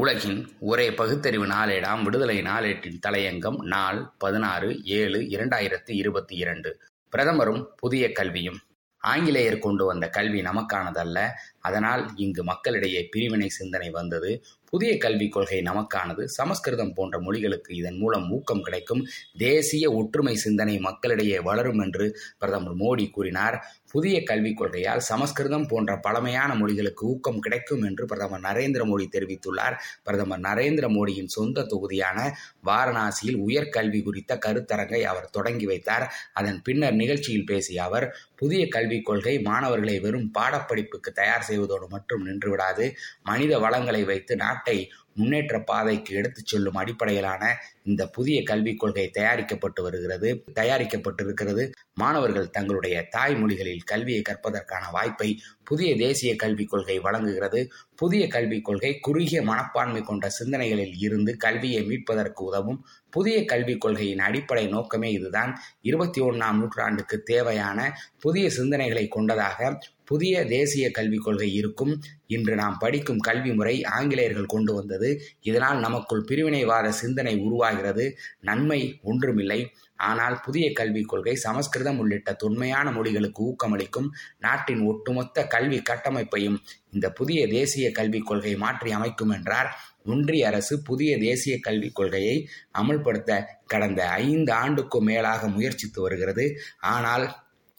உலகின் ஒரே பகுத்தறிவு நாளேடாம் விடுதலை நாளேட்டின் தலையங்கம் நாள் பதினாறு ஏழு இரண்டாயிரத்தி இருபத்தி இரண்டு. பிரதமரும் புதிய கல்வியும். ஆங்கிலேயர் கொண்டு வந்த கல்வி நமக்கானதல்ல. அதனால் இங்கு மக்களிடையே பிரிவினை சிந்தனை வந்தது. புதிய கல்விக் கொள்கை நமக்கானது. சமஸ்கிருதம் போன்ற மொழிகளுக்கு இதன் மூலம் ஊக்கம் கிடைக்கும். தேசிய ஒற்றுமை சிந்தனை மக்களிடையே வளரும் என்று பிரதமர் மோடி கூறினார். புதிய கல்விக் கொள்கையால் சமஸ்கிருதம் போன்ற பழமையான மொழிகளுக்கு ஊக்கம் கிடைக்கும் என்று பிரதமர் நரேந்திர மோடி தெரிவித்துள்ளார். பிரதமர் நரேந்திர மோடியின் சொந்த தொகுதியான வாரணாசியில் உயர்கல்வி குறித்த கருத்தரங்கை அவர் தொடங்கி வைத்தார். அதன் பின்னர் நிகழ்ச்சியில் பேசிய அவர் புதிய கல்விக் கொள்கை மாணவர்களை வெறும் பாடப்படிப்புக்கு தயார் செய்வதோடு மட்டும் நின்றுவிடாது. மனித வளங்களை வைத்து நாட்டை முன்னேற்ற பாதைக்கு எடுத்துச் செல்லும் அடிப்படையிலான இந்த புதிய கல்விக் கொள்கை தயாரிக்கப்பட்டு வருகிறது. தயாரிக்கப்பட்டிருக்கிறது. மாணவர்கள் தங்களுடைய தாய்மொழிகளில் கல்வியை கற்பதற்கான வாய்ப்பை புதிய தேசிய கல்விக் கொள்கை வழங்குகிறது. புதிய கல்விக் கொள்கை குறுகிய மனப்பான்மை கொண்ட சிந்தனைகளில் இருந்து கல்வியை மீட்பதற்கு உதவும். புதிய கல்விக் கொள்கையின் அடிப்படை நோக்கமே இதுதான். இருபத்தி ஒன்றாம் நூற்றாண்டுக்கு தேவையான புதிய சிந்தனைகளை கொண்டதாக புதிய தேசிய கல்விக் கொள்கை இருக்கும். இன்று நாம் படிக்கும் கல்வி முறை ஆங்கிலேயர்கள் கொண்டு வந்தது. இதனால் நமக்குள் பிரிவினைவாத சிந்தனை உருவாகிறது. நன்மை ஒன்றுமில்லை. ஆனால் புதிய கல்விக் கொள்கை சமஸ்கிருதம் உள்ளிட்ட தொன்மையான மொழிகளுக்கு ஊக்கமளிக்கும் நாட்டின் ஒட்டுமொத்த கல்வி கட்டமைப்பையும் இந்த புதிய தேசிய கல்விக் கொள்கை மாற்றி அமைக்கும் என்றார். ஒன்றிய அரசு புதிய தேசிய கல்விக் கொள்கையை அமல்படுத்த கடந்த ஐந்து ஆண்டுக்கும் மேலாக முயற்சித்து வருகிறது. ஆனால்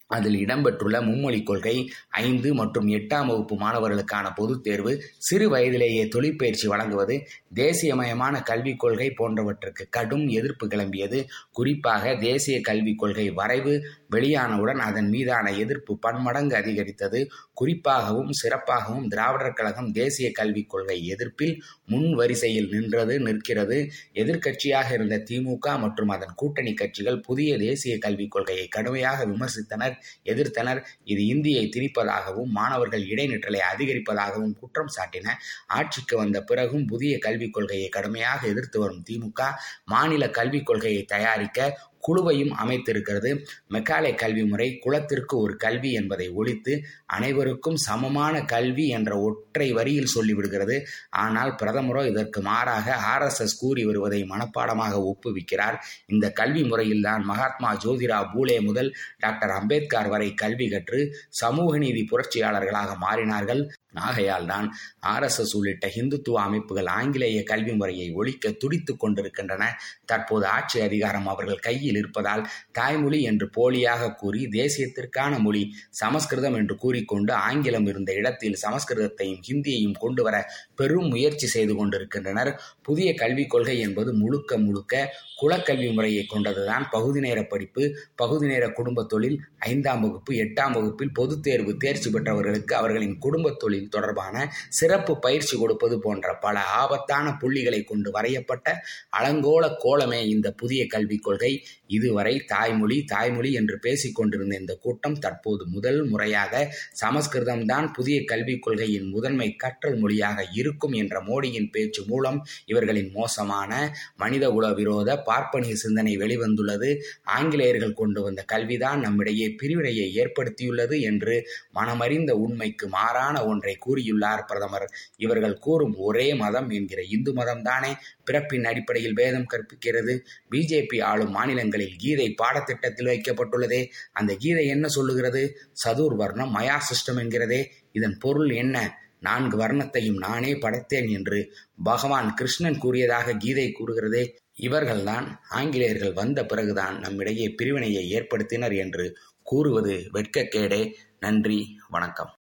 அதில் இடம்பெற்றுள்ள மும்மொழி கொள்கை ஐந்து மற்றும் எட்டாம் வகுப்பு மாணவர்களுக்கான பொதுத் தேர்வு சிறு வயதிலேயே தொழிற்பயிற்சி வழங்குவது தேசியமயமான கல்விக் கொள்கை போன்றவற்றுக்கு கடும் எதிர்ப்பு கிளம்பியது. குறிப்பாக தேசிய கல்விக் கொள்கை வரைவு வெளியானவுடன் அதன் மீதான எதிர்ப்பு பன்மடங்கு அதிகரித்தது. குறிப்பாகவும் சிறப்பாகவும் திராவிடர் கழகம் தேசிய கல்விக் கொள்கை எதிர்ப்பில் முன் வரிசையில் நின்றது நிற்கிறது. எதிர்க்கட்சியாக இருந்த திமுக மற்றும் அதன் கூட்டணி கட்சிகள் புதிய தேசிய கல்விக் கொள்கையை கடுமையாக விமர்சித்தனர். எதிர்த்தனர். இது இந்தியை திணிப்பதாகவும் மாணவர்கள் இடைநிற்றலை அதிகரிப்பதாகவும் குற்றம் சாட்டின. ஆட்சிக்கு வந்த பிறகும் புதிய கல்விக் கொள்கையை கடுமையாக எதிர்த்து வரும் திமுக மாநில கல்விக் கொள்கையை தயாரிக்க குழுவையும் அமைத்திருக்கிறது. மெக்காலே கல்வி முறை குலத்திற்கு ஒரு கல்வி என்பதை ஒழித்து அனைவருக்கும் சமமான கல்வி என்ற ஒற்றை வரியில் சொல்லிவிடுகிறது. ஆனால் பிரதமரோ இதற்கு மாறாக ஆர்எஸ்எஸ் கூறி வருவதை மனப்பாடமாக ஒப்புவிக்கிறார். இந்த கல்வி முறையில்தான் மகாத்மா ஜோதிரா பூலே முதல் டாக்டர் அம்பேத்கர் வரை கல்வி கற்று சமூக நீதி புரட்சியாளர்களாக மாறினார்கள். ஆகையால் தான் ஆர்எஸ்எஸ் உள்ளிட்ட இந்துத்துவ அமைப்புகள் ஆங்கிலேய கல்வி முறையை ஒழிக்க துடித்துக் கொண்டிருக்கின்றன. தற்போது ஆட்சி அதிகாரம் அவர்கள் கையில் இருப்பதால் தாய்மொழி என்று போலியாக கூறி தேசியத்திற்கான மொழி சமஸ்கிருதம் என்று கூறிக்கொண்டு ஆங்கிலம் இருந்த இடத்தில் சமஸ்கிருதத்தையும் ஹிந்தியையும் கொண்டு வர பெரும் முயற்சி செய்து கொண்டிருக்கின்றனர். புதிய கல்விக் கொள்கை என்பது முழுக்க முழுக்க குலக்கல்வி முறையை கொண்டதுதான். பகுதி நேர படிப்பு பகுதி நேர குடும்ப தொழில் ஐந்தாம் வகுப்பு எட்டாம் வகுப்பில் பொதுத் தேர்வு தேர்ச்சி பெற்றவர்களுக்கு அவர்களின் குடும்ப தொழில் தொடர்பான சிறப்பு பயிற்சி கொடுப்பது போன்ற பல ஆபத்தான புள்ளிகளை கொண்டு வரையப்பட்ட அலங்கோல கோலமே இந்த புதிய கல்விக் கொள்கை. இதுவரை தாய்மொழி தாய்மொழி என்று பேசிக் கொண்டிருந்த இந்த கூட்டம் தற்போது முதல் முறையாக சமஸ்கிருதம் தான் புதிய கல்விக் கொள்கையின் முதன்மை கற்றல் மொழியாக இருக்கும் என்ற மோடியின் பேச்சு மூலம் இவர்களின் மோசமான மனிதகுல விரோத பார்ப்பனிய சிந்தனை வெளிவந்துள்ளது. ஆங்கிலேயர்கள் கொண்டு வந்த கல்விதான் நம்மிடையே பிரிவினையை ஏற்படுத்தியுள்ளது என்று மனமறிந்த உண்மைக்கு மாறான ஒன்றை கூறியுள்ளார் பிரதமர். இவர்கள் கூறும் ஒரே மதம் என்கிற இந்து மதம் தானே பிறப்பின் அடிப்படையில் வேதம் கற்பிக்கிறது. பிஜேபி ஆளும் மாநிலங்களில் கீதை பாடத்திட்டத்தில் வைக்கப்பட்டுள்ளதே. அந்த கீதை என்ன சொல்லுகிறது? சதுர் வர்ணம் மயா சிஸ்டம் என்கிறதே. இதன் பொருள் என்ன? நான்கு வர்ணத்தையும் நானே படைத்தேன் என்று பகவான் கிருஷ்ணன் கூறியதாக கீதை கூறுகிறதே. இவர்கள்தான் ஆங்கிலேயர்கள் வந்த பிறகுதான் நம்மிடையே பிரிவினையை ஏற்படுத்தினர் என்று கூறுவது வெட்கக்கேடே. நன்றி வணக்கம்.